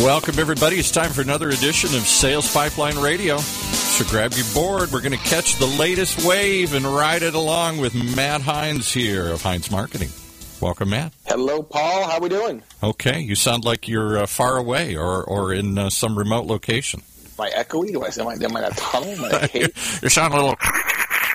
Welcome, everybody. It's time for another edition of Sales Pipeline Radio. So grab your board. We're going to catch the latest wave and ride it along with Matt Heinz here of Heinz Marketing. Welcome, Matt. Hello, Paul. How are we doing? Okay. You sound like you're uh, far away or, or in uh, some remote location. Am I echoey? Do I am I in a tunnel? Am I you sound a little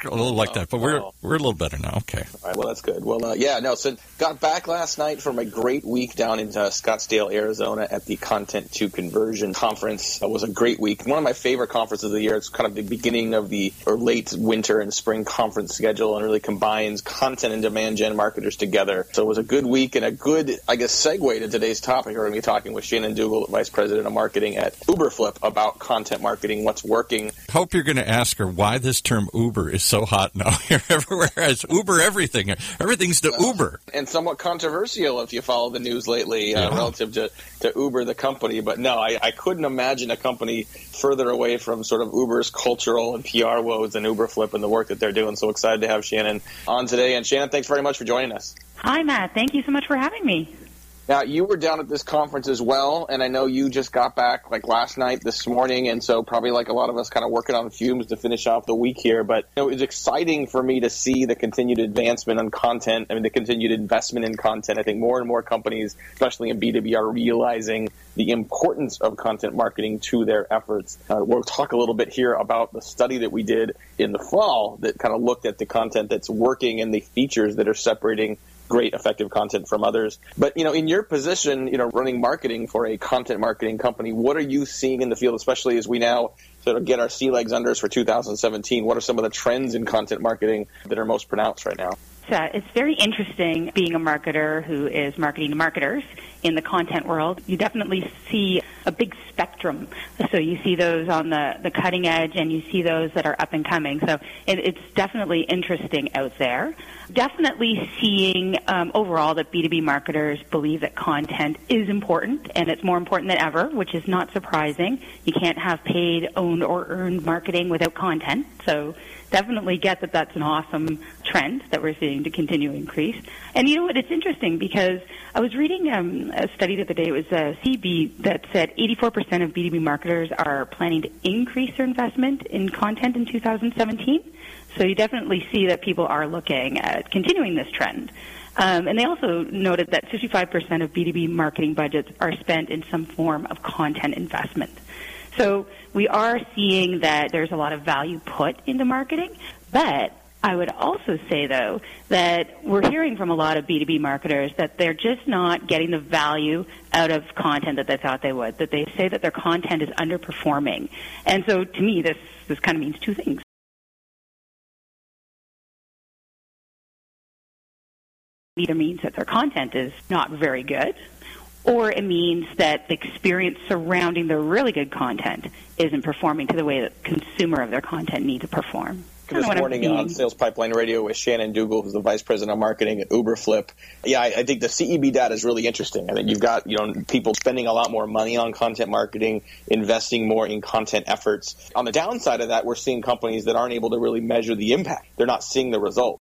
a little like that, but we're we're a little better now. Okay. All right, well, that's good. Well, uh, yeah, no. So got back last night from a great week down in uh, Scottsdale, Arizona, at the Content to Conversion conference. It was a great week. One of my favorite conferences of the year. It's kind of the beginning of the or late winter and spring conference schedule, and really combines content and demand gen marketers together. So it was a good week and a good, I guess, segue to today's topic. We're going to be talking with Shannon Dougal, Vice President of Marketing at Uberflip, about content marketing, what's working. Hope you're going to ask her why this term Uber is so hot now here everywhere. It's Uber everything. Everything's to Uber. And somewhat controversial if you follow the news lately uh, relative to, to Uber, the company. But no, I, I couldn't imagine a company further away from sort of Uber's cultural and PR woes than Uberflip and the work that they're doing. So excited to have Shannon on today. And Shannon, thanks very much for joining us. Hi, Matt. Thank you so much for having me. Now, you were down at this conference as well, and I know you just got back like last night, this morning, and so probably like a lot of us kind of working on fumes to finish off the week here. But you know, it was exciting for me to see the continued advancement on content. I mean, the continued investment in content. I think more and more companies, especially in B2B, are realizing the importance of content marketing to their efforts. Uh, we'll talk a little bit here about the study that we did in the fall that kind of looked at the content that's working and the features that are separating great effective content from others. But you know, in your position, you know, running marketing for a content marketing company, what are you seeing in the field, especially as we now sort of get our sea legs under us for 2017? What are some of the trends in content marketing that are most pronounced right now? Uh, it's very interesting being a marketer who is marketing to marketers in the content world. You definitely see a big spectrum. So you see those on the, the cutting edge and you see those that are up and coming. So it, it's definitely interesting out there. Definitely seeing um, overall that B2B marketers believe that content is important and it's more important than ever, which is not surprising. You can't have paid, owned, or earned marketing without content. So definitely get that that's an awesome trend that we're seeing to continue to increase. And you know what? It's interesting because I was reading um, a study the other day. It was a uh, CEB that said 84% of B2B marketers are planning to increase their investment in content in 2017. So you definitely see that people are looking at continuing this trend. Um, and they also noted that 55% of B2B marketing budgets are spent in some form of content investment. So we are seeing that there's a lot of value put into marketing, but I would also say, though, that we're hearing from a lot of B2B marketers that they're just not getting the value out of content that they thought they would, that they say that their content is underperforming. And so to me, this, this kind of means two things. Either means that their content is not very good, or it means that the experience surrounding the really good content isn't performing to the way that consumer of their content needs to perform. This morning on Sales Pipeline Radio with Shannon Dougal, who's the Vice President of Marketing at Uberflip. Yeah, I, I, think the CEB data is really interesting. I think you've got you know people spending a lot more money on content marketing, investing more in content efforts. On the downside of that, we're seeing companies that aren't able to really measure the impact. They're not seeing the result.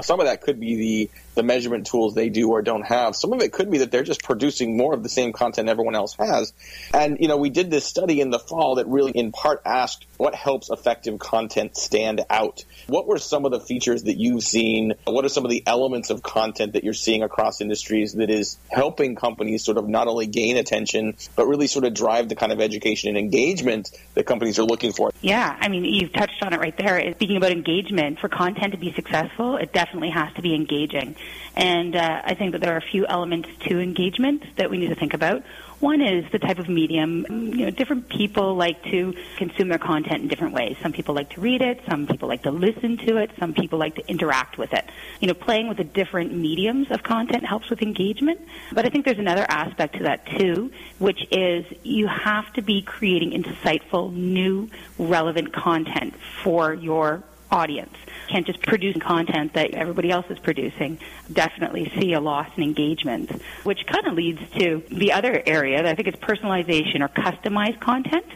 Some of that could be the the measurement tools they do or don't have. Some of it could be that they're just producing more of the same content everyone else has. And you know, we did this study in the fall that really in part asked what helps effective content stand out. What were some of the features that you've seen? What are some of the elements of content that you're seeing across industries that is helping companies sort of not only gain attention but really sort of drive the kind of education and engagement that companies are looking for? Yeah, I mean, you've touched on it right there. Speaking about engagement, for content to be successful, it definitely has to be engaging. And uh, I think that there are a few elements to engagement that we need to think about. One is the type of medium. You know, different people like to consume their content in different ways. Some people like to read it. Some people like to listen to it. Some people like to interact with it. You know, playing with the different mediums of content helps with engagement. But I think there's another aspect to that too, which is you have to be creating insightful, new, relevant content for your audience. Can't just produce content that everybody else is producing. Definitely see a loss in engagement, which kind of leads to the other area that I think is personalization or customized content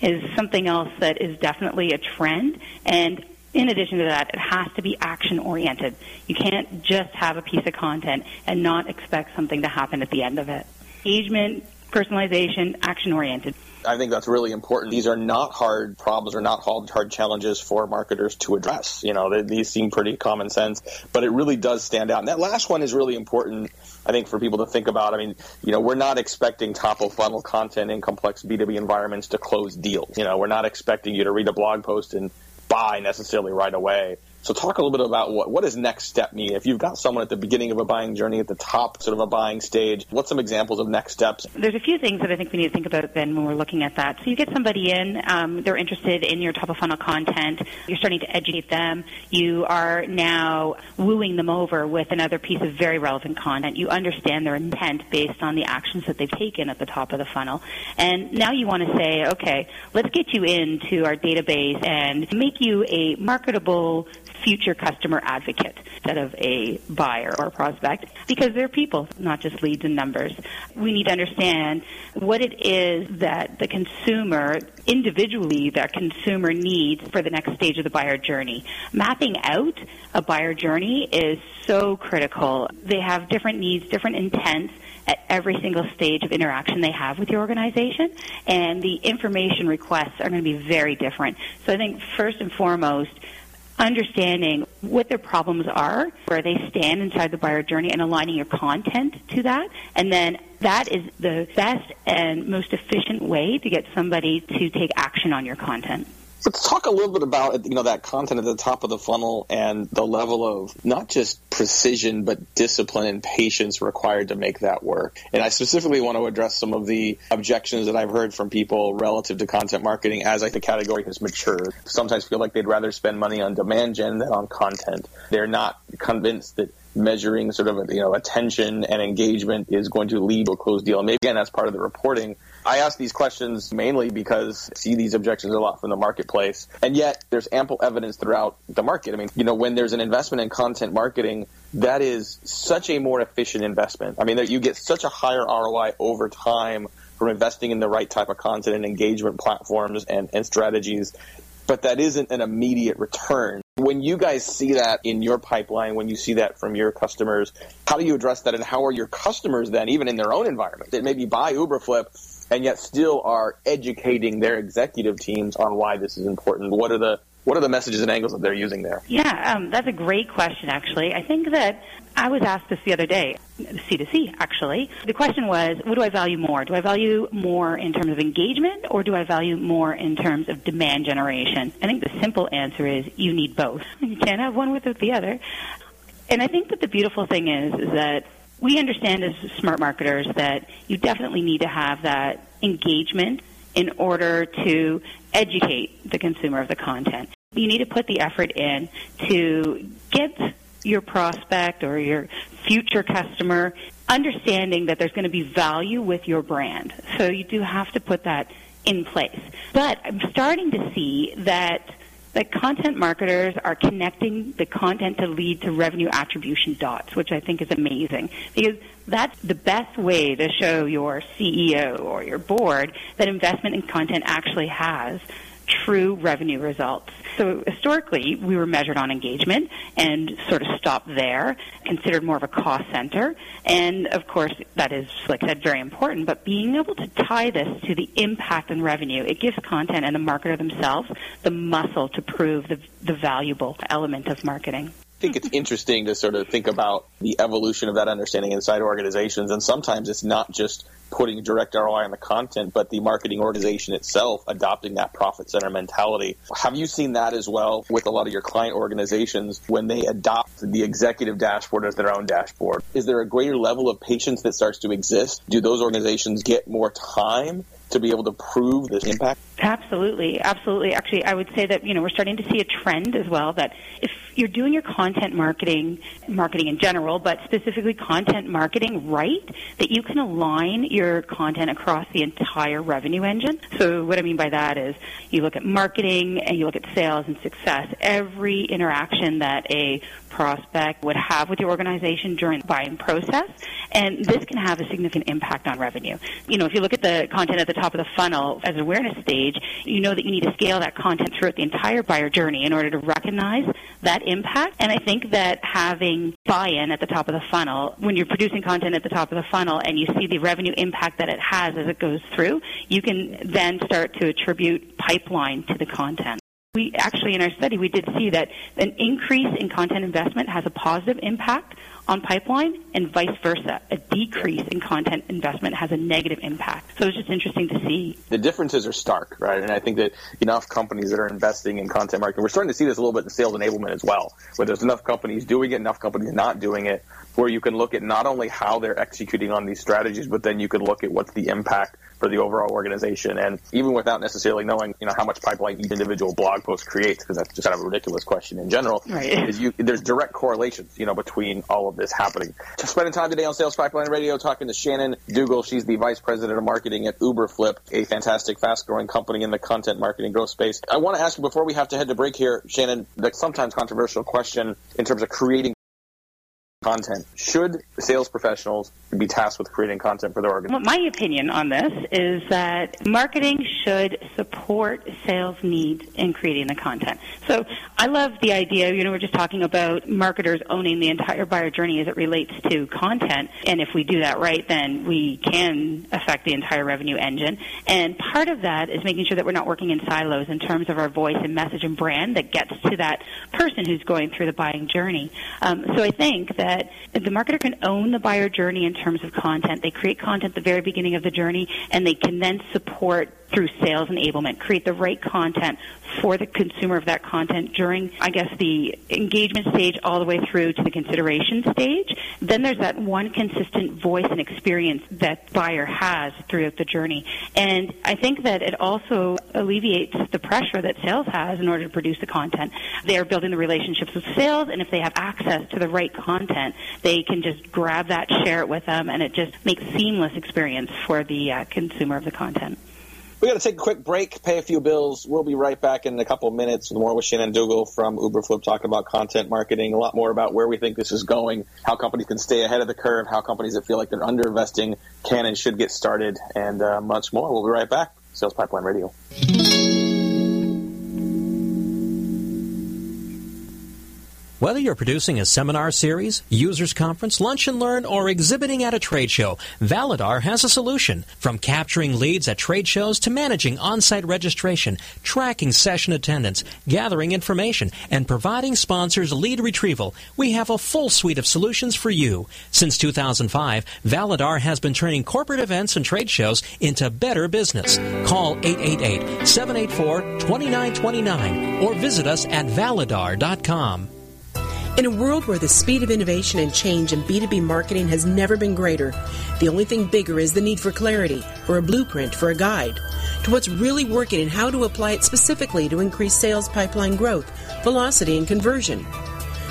is something else that is definitely a trend. And In addition to that, it has to be action oriented. You can't just have a piece of content and not expect something to happen at the end of it. Engagement, personalization, action oriented. I think that's really important. These are not hard problems or not hard, hard challenges for marketers to address. You know, they, these seem pretty common sense, but it really does stand out. And that last one is really important, I think, for people to think about. I mean, you know, we're not expecting top of funnel content in complex B2B environments to close deals. You know, we're not expecting you to read a blog post and buy necessarily right away. So talk a little bit about what what does next step mean? If you've got someone at the beginning of a buying journey, at the top sort of a buying stage, what's some examples of next steps? There's a few things that I think we need to think about then when we're looking at that. So you get somebody in, um, they're interested in your top of funnel content. You're starting to educate them. You are now wooing them over with another piece of very relevant content. You understand their intent based on the actions that they've taken at the top of the funnel. And now you want to say, okay, let's get you into our database and make you a marketable future customer advocate instead of a buyer or prospect because they're people, not just leads and numbers. We need to understand what it is that the consumer, individually, that consumer needs for the next stage of the buyer journey. Mapping out a buyer journey is so critical. They have different needs, different intents at every single stage of interaction they have with your organization, and the information requests are going to be very different. So I think first and foremost, understanding what their problems are, where they stand inside the buyer journey, and aligning your content to that. And then that is the best and most efficient way to get somebody to take action on your content. Let's talk a little bit about you know that content at the top of the funnel and the level of not just precision but discipline and patience required to make that work. And I specifically want to address some of the objections that I've heard from people relative to content marketing as like the category has matured. Sometimes feel like they'd rather spend money on demand gen than on content. They're not convinced that measuring sort of you know attention and engagement is going to lead to a closed deal. And maybe again that's part of the reporting I ask these questions mainly because I see these objections a lot from the marketplace. And yet there's ample evidence throughout the market. I mean, you know, when there's an investment in content marketing, that is such a more efficient investment. I mean, you get such a higher ROI over time from investing in the right type of content and engagement platforms and, and strategies. But that isn't an immediate return. When you guys see that in your pipeline, when you see that from your customers, how do you address that? And how are your customers then, even in their own environment, that maybe buy Uberflip and yet still are educating their executive teams on why this is important. What are the what are the messages and angles that they're using there? Yeah, um, that's a great question, actually. I think that I was asked this the other day, C2C, actually. The question was, what do I value more? Do I value more in terms of engagement or do I value more in terms of demand generation? I think the simple answer is you need both. You can't have one without the other. And I think that the beautiful thing is, is that we understand as smart marketers that you definitely need to have that engagement in order to educate the consumer of the content. You need to put the effort in to get your prospect or your future customer understanding that there's going to be value with your brand. So you do have to put that in place. But I'm starting to see that that content marketers are connecting the content to lead to revenue attribution dots, which I think is amazing. Because that's the best way to show your CEO or your board that investment in content actually has true revenue results. So historically, we were measured on engagement and sort of stopped there, considered more of a cost center. And of course, that is, like I said, very important, but being able to tie this to the impact and revenue, it gives content and the marketer themselves the muscle to prove the, the valuable element of marketing. I think it's interesting to sort of think about the evolution of that understanding inside organizations. And sometimes it's not just putting direct ROI on the content, but the marketing organization itself adopting that profit center mentality. Have you seen that as well with a lot of your client organizations when they adopt the executive dashboard as their own dashboard? Is there a greater level of patience that starts to exist? Do those organizations get more time to be able to prove this impact? Absolutely, absolutely. Actually, I would say that you know we're starting to see a trend as well that if you're doing your content marketing, marketing in general, but specifically content marketing right, that you can align your content across the entire revenue engine. So what I mean by that is you look at marketing and you look at sales and success. Every interaction that a prospect would have with your organization during the buying process, and this can have a significant impact on revenue. You know, if you look at the content at the top of the funnel as awareness stage stage, you know that you need to scale that content throughout the entire buyer journey in order to recognize that impact. And I think that having buy-in at the top of the funnel, when you're producing content at the top of the funnel and you see the revenue impact that it has as it goes through, you can then start to attribute pipeline to the content. We actually, in our study, we did see that an increase in content investment has a positive impact on pipeline and vice versa. A decrease in content investment has a negative impact. So it's just interesting to see. The differences are stark, right? And I think that enough companies that are investing in content marketing, we're starting to see this a little bit in sales enablement as well, where there's enough companies doing it, enough companies not doing it, where you can look at not only how they're executing on these strategies, but then you can look at what's the impact for the overall organization. And even without necessarily knowing, you know, how much pipeline each individual blog post creates, because that's just kind of a ridiculous question in general, right. is you, there's direct correlations, you know, between all of this happening. Just spending time today on Sales Pipeline Radio talking to Shannon Dougal. She's the Vice President of Marketing at Uberflip, a fantastic, fast-growing company in the content marketing growth space. I want to ask you before we have to head to break here, Shannon, the sometimes controversial question in terms of creating content. Should sales professionals be tasked with creating content for their organization? My opinion on this is that marketing should support sales needs in creating the content. So I love the idea, you know, we're just talking about marketers owning the entire buyer journey as it relates to content. And if we do that right, then we can affect the entire revenue engine. And part of that is making sure that we're not working in silos in terms of our voice and message and brand that gets to that person who's going through the buying journey. Um, so I think that that the marketer can own the buyer journey in terms of content. They create content at the very beginning of the journey, and they can then support through sales enablement, create the right content for the consumer of that content during, I guess, the engagement stage all the way through to the consideration stage. Then there's that one consistent voice and experience that buyer has throughout the journey. And I think that it also alleviates the pressure that sales has in order to produce the content. They are building the relationships with sales, and if they have access to the right content, they can just grab that, share it with them, and it just makes seamless experience for the uh, consumer of the content. We got to take a quick break, pay a few bills. We'll be right back in a couple minutes with more with Shannon Dougal from Uberflip talking about content marketing, a lot more about where we think this is going, how companies can stay ahead of the curve, how companies that feel like they're underinvesting can and should get started, and uh, much more. We'll be right back. Sales Pipeline Radio. Whether you're producing a seminar series, users conference, lunch and learn, or exhibiting at a trade show, Validar has a solution. From capturing leads at trade shows to managing on-site registration, tracking session attendance, gathering information, and providing sponsors lead retrieval, we have a full suite of solutions for you. Since 2005, Validar has been turning corporate events and trade shows into better business. Call 888-784-2929 or visit us at validar.com. In a world where the speed of innovation and change in B2B marketing has never been greater, the only thing bigger is the need for clarity, for a blueprint, for a guide to what's really working and how to apply it specifically to increase sales pipeline growth, velocity, and conversion.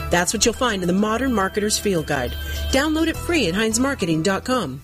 That's what you'll find in the Modern Marketer's Field Guide. Download it free at HeinzMarketing.com.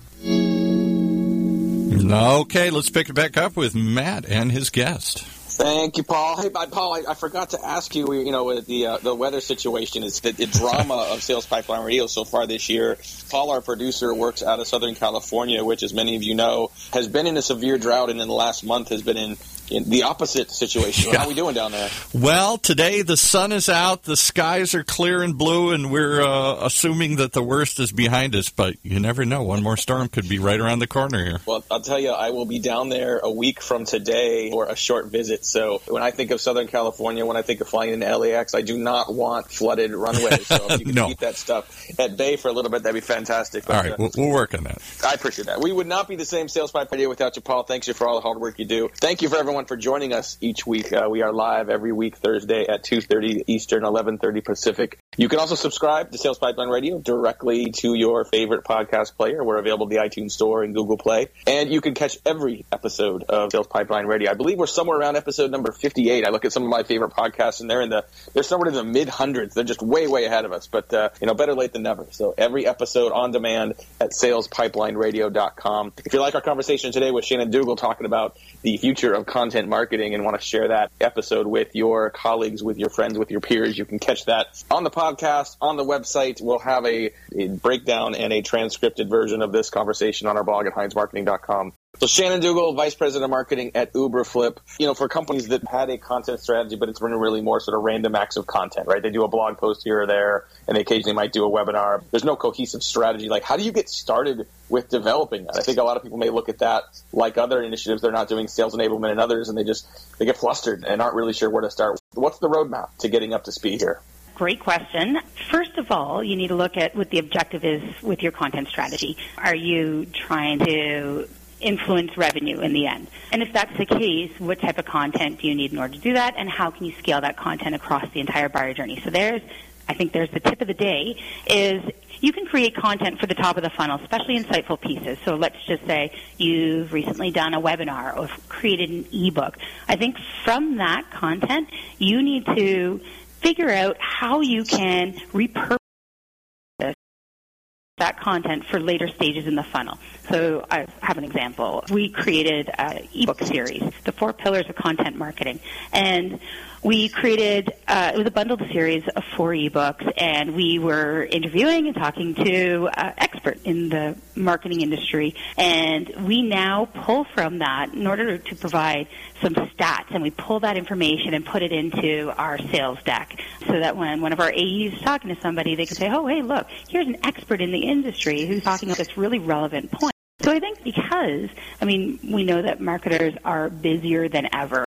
Okay, let's pick it back up with Matt and his guest. Thank you, Paul. Hey, Paul, I, I forgot to ask you. You know, the uh, the weather situation is the, the drama of Sales Pipeline Radio so far this year. Paul, our producer, works out of Southern California, which, as many of you know, has been in a severe drought, and in the last month has been in in the opposite situation. Yeah. How are we doing down there? Well, today the sun is out, the skies are clear and blue, and we're uh, assuming that the worst is behind us. But you never know; one more storm could be right around the corner here. Well, I'll tell you, I will be down there a week from today for a short visit. So when I think of Southern California, when I think of flying into LAX, I do not want flooded runways. So if you can no. keep that stuff at bay for a little bit, that'd be fantastic. But, All right, uh, we'll, we'll, work on that. I appreciate that. We would not be the same sales pipe idea without you, Paul. Thanks you for all the hard work you do. Thank you for everyone for joining us each week. Uh, we are live every week Thursday at 2:30 Eastern, 11:30 Pacific. You can also subscribe to Sales Pipeline Radio directly to your favorite podcast player. We're available the iTunes Store and Google Play, and you can catch every episode of Sales Pipeline Radio. I believe we're somewhere around episode number 58. I look at some of my favorite podcasts, and they're in the they're somewhere in the mid hundreds. They're just way way ahead of us, but uh, you know, better late than never. So every episode on demand at SalesPipelineRadio.com. If you like our conversation today with Shannon Dougal talking about the future of content marketing and want to share that episode with your colleagues, with your friends, with your peers, you can catch that on the podcast, on the website. We'll have a, a breakdown and a transcripted version of this conversation on our blog at HeinzMarketing.com. So Shannon Dougal, Vice President of Marketing at Uberflip. You know, for companies that had a content strategy, but it's been really more sort of random acts of content, right? They do a blog post here or there, and they occasionally might do a webinar. There's no cohesive strategy. Like, how do you get started with developing that? I think a lot of people may look at that like other initiatives. They're not doing sales enablement and others, and they just they get flustered and aren't really sure where to start. What's the roadmap to getting up to speed here? Great question. First of all, you need to look at what the objective is with your content strategy. Are you trying to influence revenue in the end? And if that's the case, what type of content do you need in order to do that, and how can you scale that content across the entire buyer journey? So there's, I think there's the tip of the day is you can create content for the top of the funnel, especially insightful pieces. So let's just say you've recently done a webinar or created an ebook. I think from that content, you need to figure out how you can repurpose that content for later stages in the funnel. So I have an example. We created an ebook series, The Four Pillars of Content Marketing. And we created uh, it was a bundled series of four ebooks, and we were interviewing and talking to uh, experts in the marketing industry, and we now pull from that in order to provide some stats, and we pull that information and put it into our sales deck, so that when one of our AEs is talking to somebody, they can say, "Oh, hey, look, here's an expert in the industry who's talking about this really relevant point." So I think because, I mean, we know that marketers are busier than ever.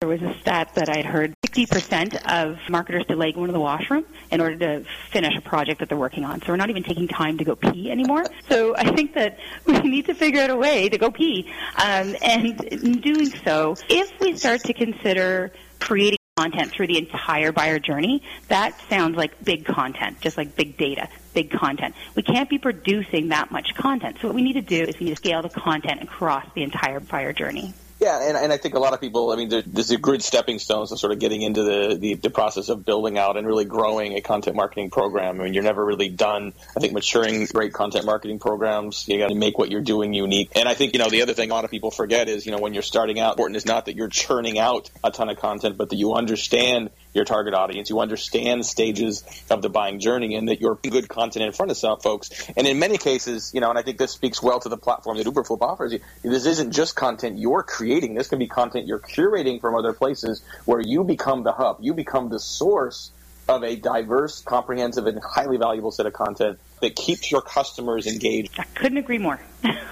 There was a stat that I'd heard 60% of marketers delay going to the washroom in order to finish a project that they're working on. So we're not even taking time to go pee anymore. So I think that we need to figure out a way to go pee. Um, and in doing so, if we start to consider creating content through the entire buyer journey, that sounds like big content, just like big data, big content. We can't be producing that much content. So what we need to do is we need to scale the content across the entire buyer journey. Yeah, and, and I think a lot of people, I mean, there's a good stepping stones to sort of getting into the, the, the, process of building out and really growing a content marketing program. I mean, you're never really done. I think maturing great content marketing programs, you got to make what you're doing unique. And I think, you know, the other thing a lot of people forget is, you know, when you're starting out, important is not that you're churning out a ton of content, but that you understand your target audience. You understand stages of the buying journey and that you're good content in front of some folks. And in many cases, you know, and I think this speaks well to the platform that Uberflip offers you, this isn't just content you're creating. This can be content you're curating from other places where you become the hub. You become the source of a diverse, comprehensive, and highly valuable set of content that keeps your customers engaged. I couldn't agree more.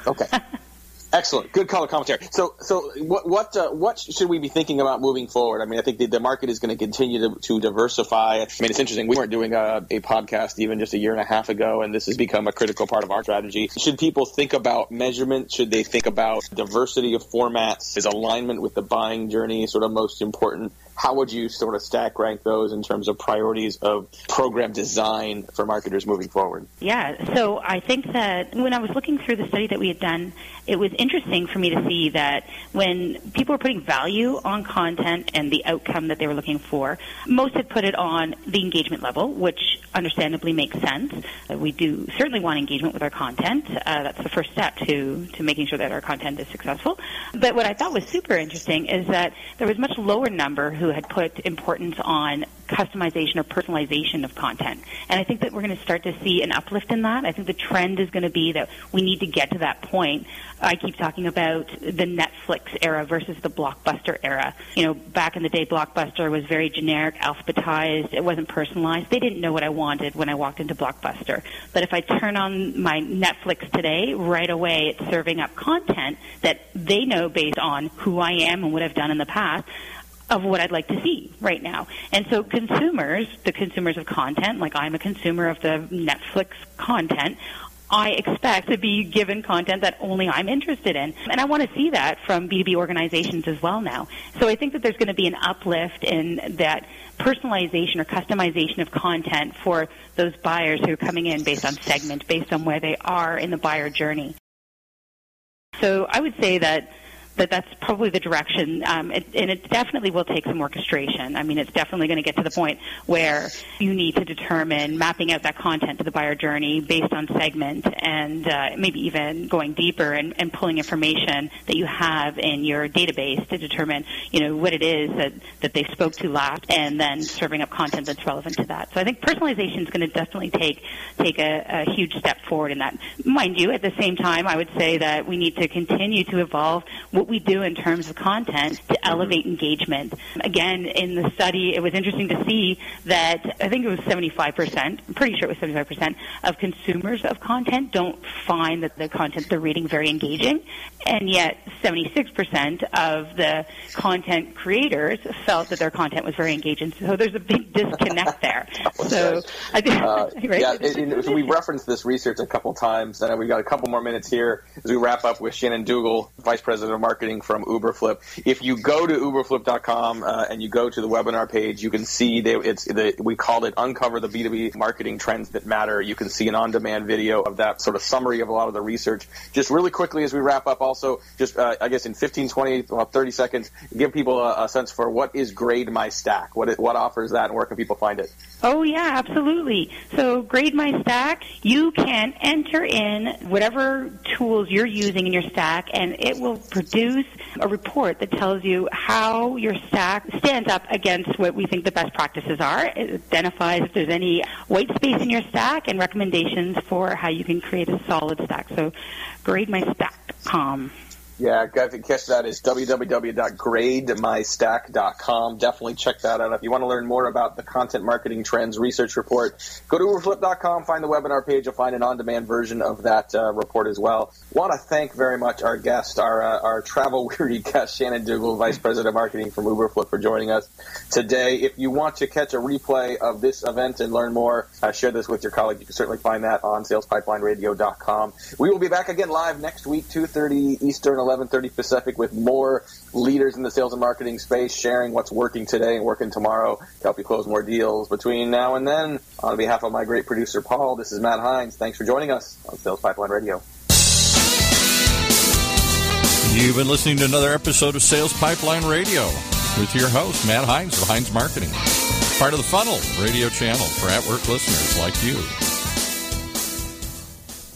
okay. Excellent, good color commentary. So, so what what uh, what should we be thinking about moving forward? I mean, I think the, the market is going to continue to, diversify. I mean, it's interesting. We weren't doing a, a podcast even just a year and a half ago, and this has become a critical part of our strategy. Should people think about measurement? Should they think about diversity of formats? Is alignment with the buying journey sort of most important? how would you sort of stack rank those in terms of priorities of program design for marketers moving forward? Yeah, so I think that when I was looking through the study that we had done, it was for me to see that when people were putting value on content and the outcome that they were looking for, most had put it on the engagement level, which understandably makes sense. Uh, we do certainly want engagement with our content. Uh, that's the first step to, to making sure that our content is successful. But what I thought was super interesting is that there was much lower number who had put importance on customization or personalization of content. And I think that we're going to start to see an uplift in that. I think the trend is going to be that we need to get to that point. I keep talking about the Netflix era versus the Blockbuster era. You know, back in the day, Blockbuster was very generic, alphabetized. It wasn't personalized. They didn't know what I wanted when I walked into Blockbuster. But if I turn on my Netflix today, right away it's serving up content that they know based on who I am and what I've done in the past of what I'd like to see right now. And so consumers, the consumers of content, like I'm a consumer of the Netflix content, I expect to be given content that only I'm interested in. And I want to see that from B2B organizations as well now. So I think that there's going to be an uplift in that personalization or customization of content for those buyers who are coming in based on segment, based on where they are in the buyer journey. So I would say that that that's probably the direction, um, it, and it definitely will take some orchestration. I mean, it's definitely going to get to the point where you need to determine mapping out that content to the buyer journey based on segment, and uh, maybe even going deeper and, and pulling information that you have in your database to determine, you know, what it is that that they spoke to last, and then serving up content that's relevant to that. So I think personalization is going to definitely take take a, a huge step forward in that. Mind you, at the same time, I would say that we need to continue to evolve we do in terms of content to elevate engagement. Again, in the study, it was interesting to see that I think it was 75%, I'm pretty sure it was 75% of consumers of content don't find that the content they're reading very engaging, and yet 76% of the content creators felt that their content was very engaging. So there's a big disconnect there. so, I think, uh, right? yeah, it, it, so we referenced this research a couple times, and we've got a couple more minutes here as we wrap up with Shannon Dougal, Vice President of Marketing from Uberflip. If you go to uberflip.com uh, and you go to the webinar page, you can see they, it's the, we called it Uncover the B2B Marketing Trends That Matter. You can see an on-demand video of that sort of summary of a lot of the research. Just really quickly as we wrap up, also just uh, I guess in 15, 20, well, 30 seconds, give people a, a sense for what is Grade My Stack, what it, what offers that, and where can people find it? Oh yeah, absolutely. So Grade My Stack, you can enter in whatever tools you're using in your stack, and it will produce a report that tells you how your stack stands up against what we think the best practices are. It identifies if there's any white space in your stack and recommendations for how you can create a solid stack. So grademystack.com. Yeah, guys, to catch that is www.grademystack.com. Definitely check that out. If you want to learn more about the content marketing trends research report, go to uberflip.com, find the webinar page, you'll find an on-demand version of that uh, report as well. Want to thank very much our guest, our uh, our travel weary guest, Shannon Dougal, Vice President of Marketing from Uberflip, for joining us today. If you want to catch a replay of this event and learn more, uh, share this with your colleague. You can certainly find that on SalesPipelineRadio.com. We will be back again live next week, 2:30 Eastern. 11:30 Pacific with more leaders in the sales and marketing space sharing what's working today and working tomorrow to help you close more deals between now and then. On behalf of my great producer Paul, this is Matt Heinz. Thanks for joining us on Sales Pipeline Radio. You've been listening to another episode of Sales Pipeline Radio with your host, Matt Heinz of Heinz Marketing, part of the Funnel radio channel for at work listeners like you.